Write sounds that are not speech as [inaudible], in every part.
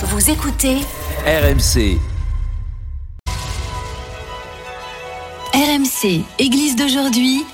Vous écoutez RMC. RMC, Église d'aujourd'hui.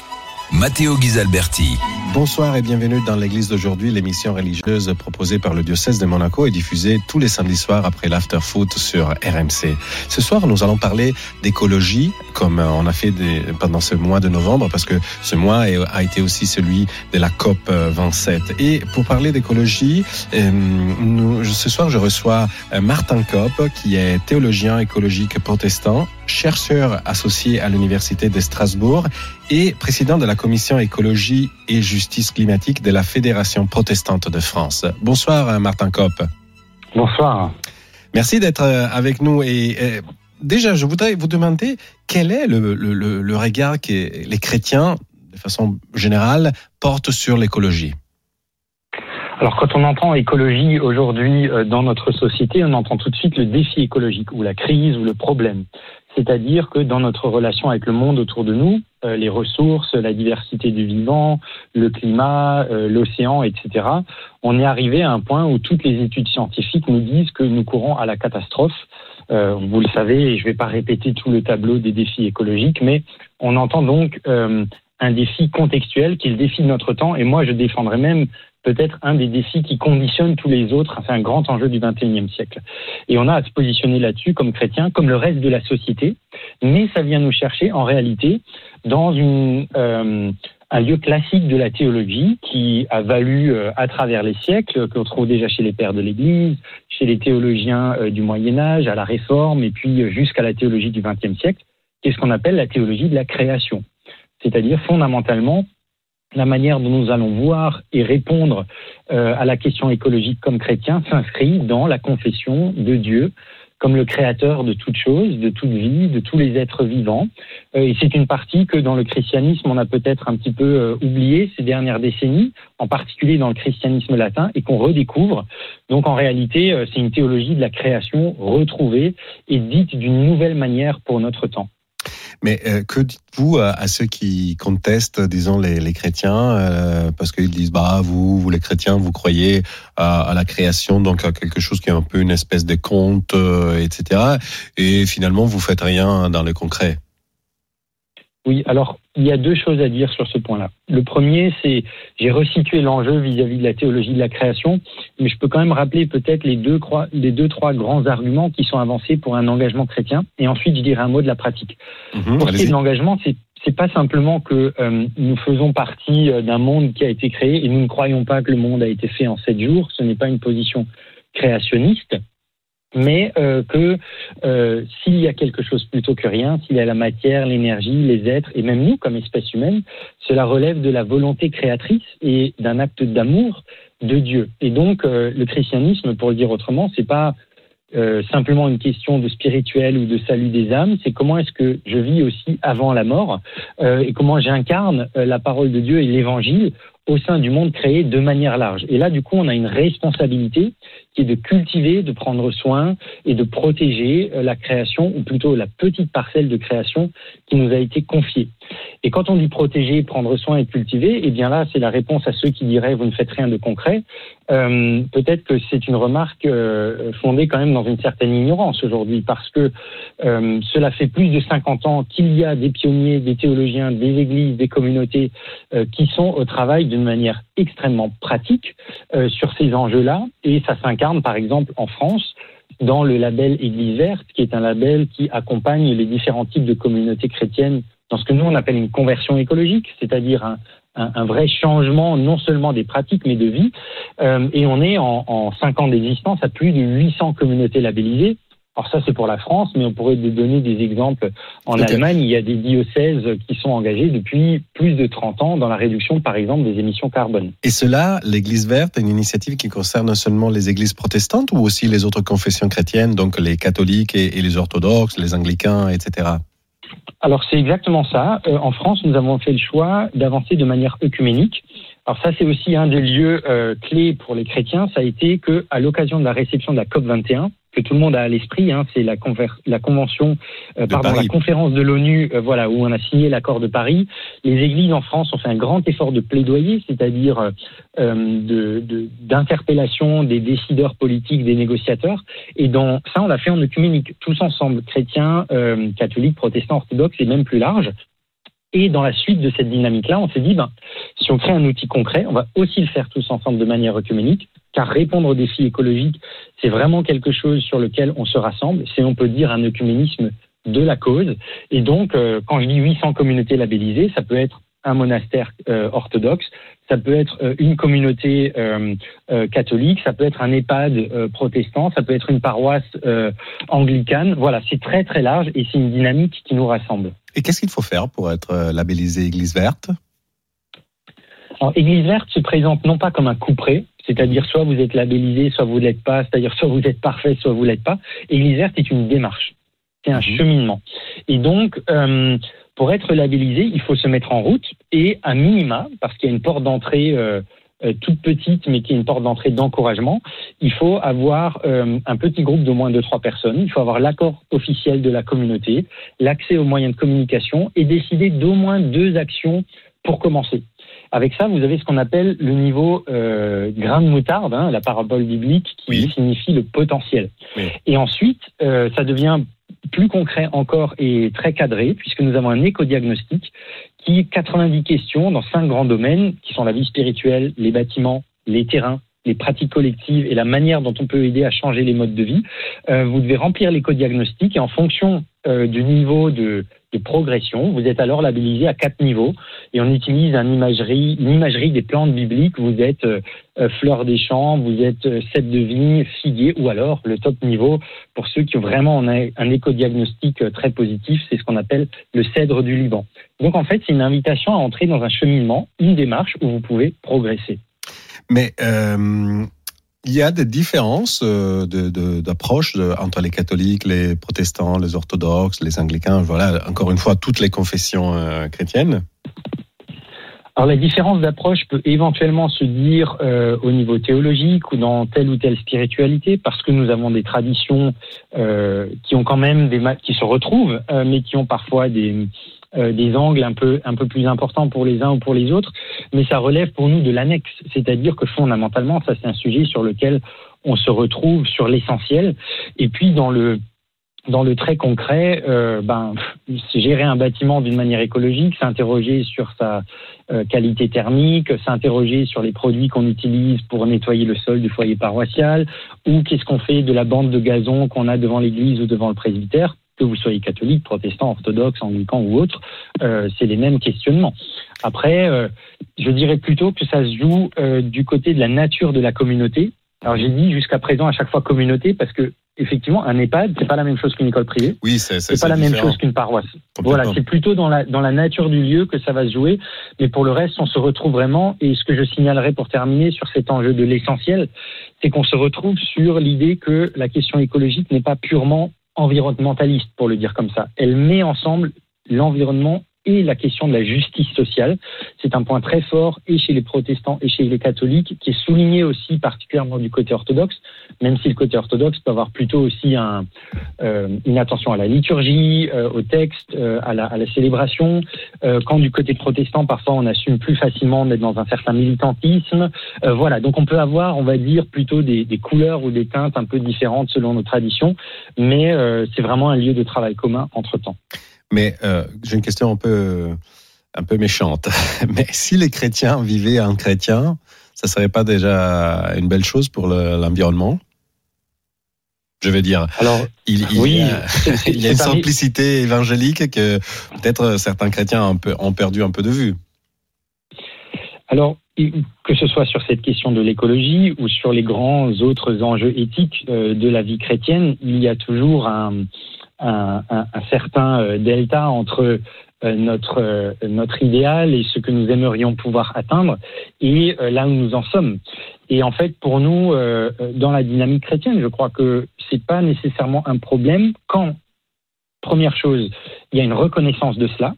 Matteo Ghisalberti. Bonsoir et bienvenue dans l'église d'aujourd'hui, l'émission religieuse proposée par le diocèse de Monaco et diffusée tous les samedis soirs après l'after-foot sur RMC. Ce soir, nous allons parler d'écologie, comme on a fait pendant ce mois de novembre, parce que ce mois a été aussi celui de la COP 27. Et pour parler d'écologie, euh, ce soir, je reçois Martin Kopp, qui est théologien écologique protestant, chercheur associé à l'Université de Strasbourg et président de la commission écologie et justice climatique de la Fédération protestante de France. Bonsoir Martin Kopp. Bonsoir. Merci d'être avec nous et euh, déjà je voudrais vous demander quel est le, le, le regard que les chrétiens de façon générale portent sur l'écologie? Alors quand on entend écologie aujourd'hui euh, dans notre société, on entend tout de suite le défi écologique ou la crise ou le problème. C'est-à-dire que dans notre relation avec le monde autour de nous, euh, les ressources, la diversité du vivant, le climat, euh, l'océan, etc., on est arrivé à un point où toutes les études scientifiques nous disent que nous courons à la catastrophe. Euh, vous le savez, et je ne vais pas répéter tout le tableau des défis écologiques, mais on entend donc un défi contextuel qui est le défi de notre temps. Et moi, je défendrais même peut-être un des défis qui conditionne tous les autres. C'est un grand enjeu du XXIe siècle. Et on a à se positionner là-dessus comme chrétiens, comme le reste de la société. Mais ça vient nous chercher, en réalité, dans une, euh, un lieu classique de la théologie qui a valu euh, à travers les siècles, qu'on trouve déjà chez les pères de l'Église, chez les théologiens euh, du Moyen Âge, à la Réforme, et puis jusqu'à la théologie du XXe siècle, qui est ce qu'on appelle la théologie de la création. C'est-à-dire fondamentalement la manière dont nous allons voir et répondre euh, à la question écologique comme chrétien s'inscrit dans la confession de Dieu comme le créateur de toute chose, de toute vie, de tous les êtres vivants. Euh, et c'est une partie que dans le christianisme, on a peut-être un petit peu euh, oublié ces dernières décennies, en particulier dans le christianisme latin, et qu'on redécouvre. Donc en réalité, c'est une théologie de la création retrouvée et dite d'une nouvelle manière pour notre temps. Mais euh, que dites-vous à, ceux qui contestent, disons, les, les chrétiens, euh, parce qu'ils disent, bah, vous, vous les chrétiens, vous croyez à, à, la création, donc à quelque chose qui est un peu une espèce de conte, euh, etc. Et finalement, vous faites rien dans le concret. Oui, alors il y a deux choses à dire sur ce point-là. Le premier, c'est j'ai resitué l'enjeu vis-à-vis de la théologie de la création, mais je peux quand même rappeler peut-être les deux, les deux trois grands arguments qui sont avancés pour un engagement chrétien, et ensuite je dirai un mot de la pratique. Mmh, pour ce qui est de l'engagement, c'est c'est pas simplement que euh, nous faisons partie euh, d'un monde qui a été créé et nous ne croyons pas que le monde a été fait en sept jours. Ce n'est pas une position créationniste mais euh, que euh, s'il y a quelque chose plutôt que rien, s'il y a la matière, l'énergie, les êtres, et même nous comme espèce humaine, cela relève de la volonté créatrice et d'un acte d'amour de Dieu. Et donc euh, le christianisme, pour le dire autrement, c'est pas simplement une question de spirituel ou de salut des âmes, c'est comment est-ce que je vis aussi avant la mort et comment j'incarne la parole de Dieu et l'évangile au sein du monde créé de manière large. Et là, du coup, on a une responsabilité qui est de cultiver, de prendre soin et de protéger euh, la création, ou plutôt la petite parcelle de création qui nous a été confiée. Et quand on dit protéger, prendre soin et cultiver, eh bien là, c'est la réponse à ceux qui diraient vous ne faites rien de concret. Euh, Peut-être que c'est une remarque euh, fondée quand même dans une certaine ignorance aujourd'hui, parce que euh, cela fait plus de 50 ans qu'il y a des pionniers, des théologiens, des églises, des communautés euh, qui sont au travail d'une manière extrêmement pratique euh, sur ces enjeux-là, et ça s'incarne par exemple en France dans le label Église verte, qui est un label qui accompagne les différents types de communautés chrétiennes dans ce que nous on appelle une conversion écologique, c'est-à-dire un, un, un, vrai changement non seulement des pratiques mais de vie. Euh, et on est en, en cinq ans d'existence à plus de 800 communautés labellisées. Alors ça, c'est pour la France, mais on pourrait donner des exemples. En okay. Allemagne, il y a des diocèses qui sont engagés depuis plus de 30 ans dans la réduction, par exemple, des émissions carbone. Et cela, l'Église verte est une initiative qui concerne seulement les églises protestantes ou aussi les autres confessions chrétiennes, donc les catholiques et, et les orthodoxes, les anglicains, etc. Alors c'est exactement ça. Euh, en France, nous avons fait le choix d'avancer de manière œcuménique. Alors ça, c'est aussi un des lieux euh, clés pour les chrétiens. Ça a été que, à l'occasion de la réception de la COP 21, que tout le monde a à l'esprit, hein, c'est la, la convention, euh, pardon, la conférence de l'ONU, euh, voilà, où on a signé l'accord de Paris. Les églises en France ont fait un grand effort de plaidoyer, c'est-à-dire euh, d'interpellation de, des décideurs politiques, des négociateurs. Et dans ça, on l'a fait en œcuménique, tous ensemble, chrétiens, catholiques, protestants, orthodoxes et même plus large. Et dans la suite de cette dynamique-là, on s'est dit, ben, si on crée un outil concret, on va aussi le faire tous ensemble de manière œcuménique, car répondre aux défis écologiques, c'est vraiment quelque chose sur lequel on se rassemble. C'est, on peut dire, un œcuménisme de la cause. Et donc, euh, quand je dis 800 communautés labellisées, ça peut être un monastère euh, orthodoxe, ça peut être euh, une communauté catholique, ça peut être un EHPAD protestant, ça peut être une paroisse anglicane. Voilà, c'est très très large et c'est une dynamique qui nous rassemble. Et qu'est-ce qu'il faut faire pour être labellisé Église verte? Alors, Église verte se présente non pas comme un couperet, c'est-à-dire soit vous êtes labellisé, soit vous l'êtes pas, c'est-à-dire soit vous êtes parfait, soit vous l'êtes pas. Église verte est une démarche, c'est un mhm. cheminement. Et donc, euh, pour être labellisé, il faut se mettre en route et à minima, parce qu'il y a une porte d'entrée euh, euh, toute petite, mais qui est une porte d'entrée d'encouragement, il faut avoir un petit groupe de moins de trois personnes, il faut avoir l'accord officiel de la communauté, l'accès aux moyens de communication et décider d'au moins deux actions pour commencer. Avec ça, vous avez ce qu'on appelle le niveau euh, grain de moutarde, hein, la parabole biblique qui signifie le potentiel. Et ensuite, euh, ça devient plus concret encore et très cadré, puisque nous avons un éco-diagnostic qui est 90 questions dans cinq grands domaines, qui sont la vie spirituelle, les bâtiments, les terrains, les pratiques collectives et la manière dont on peut aider à changer les modes de vie. Euh, vous devez remplir l'éco-diagnostic et en fonction euh, du niveau de, progression. Vous êtes alors labellisé à quatre niveaux et on utilise imagerie, une imagerie des plantes bibliques. Vous êtes euh, euh fleur des champs, vous êtes cèpe de vigne, figuier ou alors le top niveau pour ceux qui ont vraiment un éco-diagnostic très positif, c'est ce qu'on appelle le cèdre du Liban. Donc en fait, c'est une invitation à entrer dans un cheminement, une démarche où vous pouvez progresser. Mais euh, il y a des différences euh, d'approche entre les catholiques, les protestants, les orthodoxes, les anglicans, voilà, encore une fois, toutes les confessions euh, chrétiennes. Alors la différence d'approche peut éventuellement se dire au niveau théologique ou dans telle ou telle spiritualité, parce que nous avons des traditions qui ont quand même des qui se retrouvent, mais qui ont parfois des euh, des angles un peu, un peu plus importants pour les uns ou pour les autres, mais ça relève pour nous de l'annexe, c'est-à-dire que fondamentalement, ça c'est un sujet sur lequel on se retrouve sur l'essentiel, et puis dans le dans le très concret, euh, ben, gérer un bâtiment d'une manière écologique, s'interroger sur sa euh, qualité thermique, s'interroger sur les produits qu'on utilise pour nettoyer le sol du foyer paroissial, ou qu'est-ce qu'on fait de la bande de gazon qu'on a devant l'église ou devant le presbytère que vous soyez catholique, protestant, orthodoxe, anglican ou autre, euh, c'est les mêmes questionnements. Après, euh, je dirais plutôt que ça se joue euh, du côté de la nature de la communauté. Alors j'ai dit jusqu'à présent à chaque fois communauté parce que effectivement un EHPAD c'est pas la même chose qu'une école privée. Oui, c'est c'est pas la même chose qu'une paroisse. Voilà, c'est plutôt dans la dans la nature du lieu que ça va se jouer. Mais pour le reste, on se retrouve vraiment. Et ce que je signalerai pour terminer sur cet enjeu de l'essentiel, c'est qu'on se retrouve sur l'idée que la question écologique n'est pas purement environnementaliste, pour le dire comme ça. Elle met ensemble l'environnement et la question de la justice sociale. C'est un point très fort et chez les protestants et chez les catholiques, qui est souligné aussi particulièrement du côté orthodoxe, même si le côté orthodoxe peut avoir plutôt aussi un, euh, une attention à la liturgie, euh, au texte, euh, à, la, à, la, célébration. Euh, quand du côté protestant, parfois on assume plus facilement d'être dans un certain militantisme. Euh, voilà, donc on peut avoir, on va dire, plutôt des, des, couleurs ou des teintes un peu différentes selon nos traditions, mais c'est vraiment un lieu de travail commun entre-temps. Mais euh, j'ai une question un peu, un peu méchante. [laughs] Mais si les chrétiens vivaient en chrétien, ça serait pas déjà une belle chose pour l'environnement? Je veux dire. Alors, il, oui, [laughs] [laughs] il y a une simplicité évangélique que peut-être certains chrétiens ont, ont, perdu un peu de vue. Alors, que ce soit sur cette question de l'écologie ou sur les grands autres enjeux éthiques euh, de la vie chrétienne, il y a toujours un, un, certain euh, delta entre euh, notre, euh, notre idéal et ce que nous aimerions pouvoir atteindre et là où nous en sommes. Et en fait, pour nous, dans la dynamique chrétienne, je crois que c'est pas nécessairement un problème quand, première chose, il y a une reconnaissance de cela.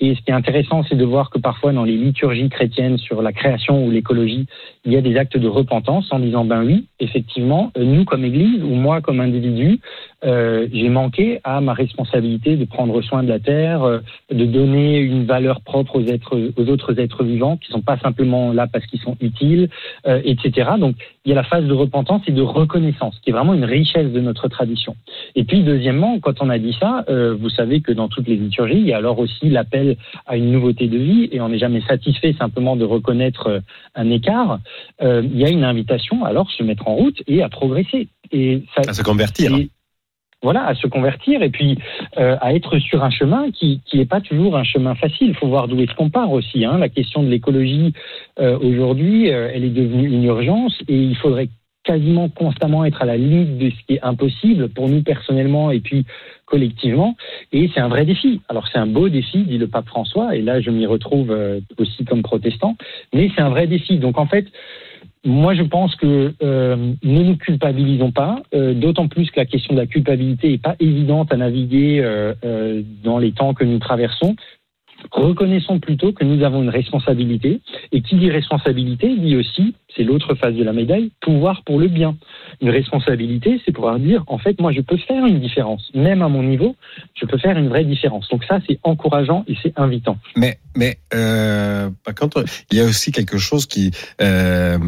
Et ce qui est intéressant, c'est de voir que parfois dans les liturgies chrétiennes sur la création ou l'écologie, il y a des actes de repentance en disant ben oui, effectivement, nous comme Église ou moi comme individu, euh, j'ai manqué à ma responsabilité de prendre soin de la terre, euh, de donner une valeur propre aux êtres, aux autres êtres vivants qui sont pas simplement là parce qu'ils sont utiles, euh, etc. Donc il y a la phase de repentance et de reconnaissance qui est vraiment une richesse de notre tradition. Et puis deuxièmement, quand on a dit ça, euh, vous savez que dans toutes les liturgies, il y a alors aussi l'appel à une nouveauté de vie et on n'est jamais satisfait simplement de reconnaître euh, un écart. Euh, il y a une invitation à alors se mettre en route et à progresser. Et ça, À se convertir. et- voilà, à se convertir et puis euh, à être sur un chemin qui n'est pas toujours un chemin facile. Il faut voir d'où est-ce qu'on part aussi. Hein. La question de l'écologie euh, aujourd'hui, euh, elle est devenue une urgence et il faudrait quasiment constamment être à la limite de ce qui est impossible pour nous personnellement et puis collectivement. Et c'est un vrai défi. Alors c'est un beau défi, dit le pape François, et là je m'y retrouve euh, aussi comme protestant, mais c'est un vrai défi. Donc en fait, moi, je pense que euh, ne nous culpabilisons pas, euh, d'autant plus que la question de la culpabilité n'est pas évidente à naviguer euh, dans les temps que nous traversons. Reconnaissons plutôt que nous avons une responsabilité, et qui dit responsabilité dit aussi, c'est l'autre face de la médaille, pouvoir pour le bien. Une responsabilité, c'est pouvoir dire, en fait, moi, je peux faire une différence, même à mon niveau, je peux faire une vraie différence. Donc ça, c'est encourageant et c'est invitant. Mais, mais euh, par contre, il y a aussi quelque chose qui euh,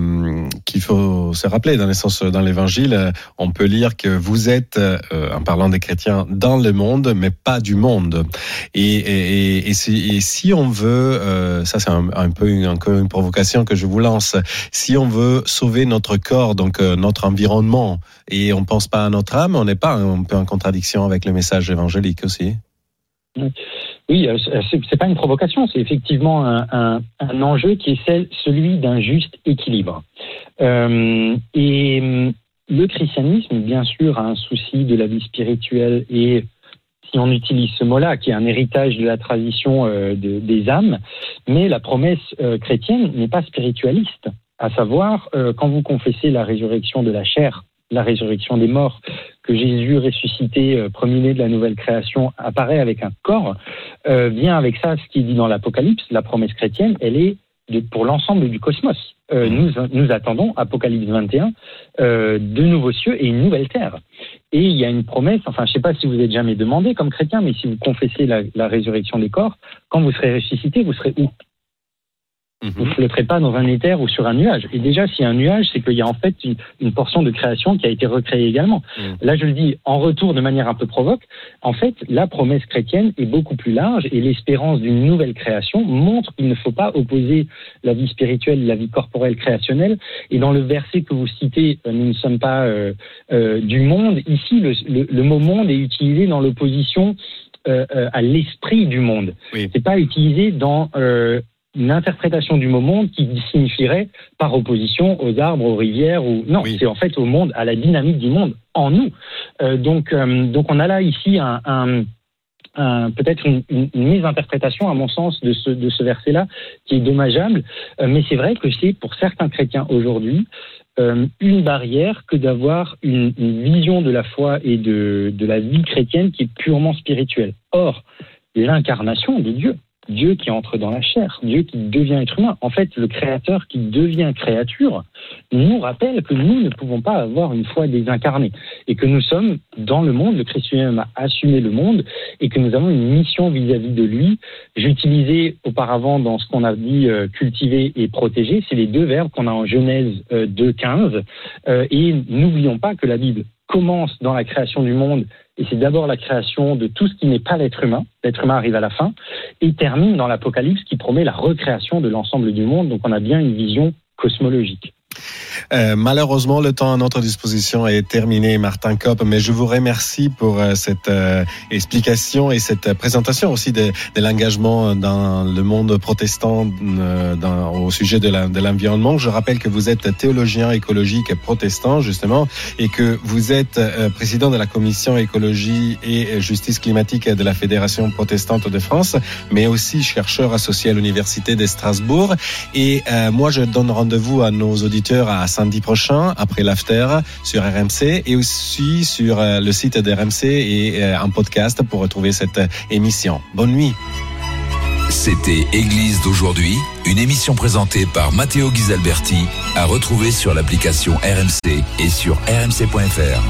qu'il faut se rappeler dans le sens dans l'Évangile. euh, On peut lire que vous êtes, euh, en parlant des chrétiens, dans le monde, mais pas du monde. Et, si, on veut, ça c'est un, peu une, encore une provocation que je vous lance. On veut sauver notre corps, donc euh, notre environnement, et on pense pas à notre âme, on n'est pas un peu en contradiction avec le message évangélique aussi. Oui, euh, c'est c'est pas une provocation, c'est effectivement un, enjeu qui est celui d'un juste équilibre. Euh, et hum, le christianisme, bien sûr, a un souci de la vie spirituelle et si on utilise ce mot-là, qui est un héritage de la tradition euh, de- des âmes, mais la promesse euh, chrétienne n'est pas spiritualiste. À savoir, euh, quand vous confessez la résurrection de la chair, la résurrection des morts, que Jésus ressuscité, euh, premier-né de la nouvelle création, apparaît avec un corps, euh, vient avec ça ce qui dit dans l'Apocalypse, la promesse chrétienne, elle est de, pour l'ensemble du cosmos. Euh, nous, nous attendons, Apocalypse 21, euh, de nouveaux cieux et une nouvelle terre. Et il y a une promesse, enfin je ne sais pas si vous êtes jamais demandé comme chrétien, mais si vous confessez la, la résurrection des corps, quand vous serez ressuscité, vous serez où? Vous ne flotterez pas dans un éther ou sur un nuage. Et déjà, s'il y a un nuage, c'est qu'il y a en fait une, une portion de création qui a été recréée également. Mm. Là, je le dis en retour de manière un peu provoque. En fait, la promesse chrétienne est beaucoup plus large et l'espérance d'une nouvelle création montre qu'il ne faut pas opposer la vie spirituelle et la vie corporelle créationnelle. Et dans le verset que vous citez, euh, nous ne sommes pas euh, euh, du monde. Ici, le, le- le mot monde est utilisé dans l'opposition euh, euh, à l'esprit du monde. Oui. C'est pas utilisé dans euh, une interprétation du mot monde qui signifierait par opposition aux arbres, aux rivières ou non, Oui. c'est en fait au monde, à la dynamique du monde en nous. Euh, donc, euh, donc on a là ici un, un- un- peut-être une, une, une à mon sens de ce, de ce verset-là qui est dommageable, Euh, mais c'est vrai que c'est pour certains chrétiens aujourd'hui euh, une barrière que d'avoir une, une vision de la foi et de, de la vie chrétienne qui est purement spirituelle. Or, l'incarnation de Dieu, Dieu qui entre dans la chair, Dieu qui devient être humain, en fait, le Créateur qui devient créature, nous rappelle que nous ne pouvons pas avoir une foi désincarnée et que nous sommes dans le monde, le Christ lui-même a assumé le monde et que nous avons une mission vis-à-vis de lui. J'utilisais auparavant dans ce qu'on a dit euh, cultiver et protéger, c'est les deux verbes qu'on a en Genèse euh, 2.15 euh, et n'oublions pas que la Bible commence dans la création du monde et c'est d'abord la création de tout ce qui n'est pas l'être humain, l'être humain arrive à la fin, et termine dans l'Apocalypse qui promet la recréation de l'ensemble du monde, donc on a bien une vision cosmologique. Euh, malheureusement, le temps à notre disposition est terminé, Martin Kopp, mais je vous remercie pour euh, cette euh, explication et cette présentation aussi de, de l'engagement dans le monde protestant euh, dans, au sujet de l'environnement. je rappelle que vous êtes théologien écologique protestant, justement, et que vous êtes euh, président de la commission écologie et justice climatique de la Fédération protestante de France, mais aussi chercheur associé à l'Université de Strasbourg. Et moi, je donne rendez-vous à nos auditeurs à samedi prochain, après l'after, sur RMC et aussi sur euh, le site d'RMC et euh, un podcast pour retrouver cette euh, émission. Bonne nuit. C'était Église d'aujourd'hui, une émission présentée par Matteo Ghisalberti, à retrouver sur l'application RMC et sur rmc.fr.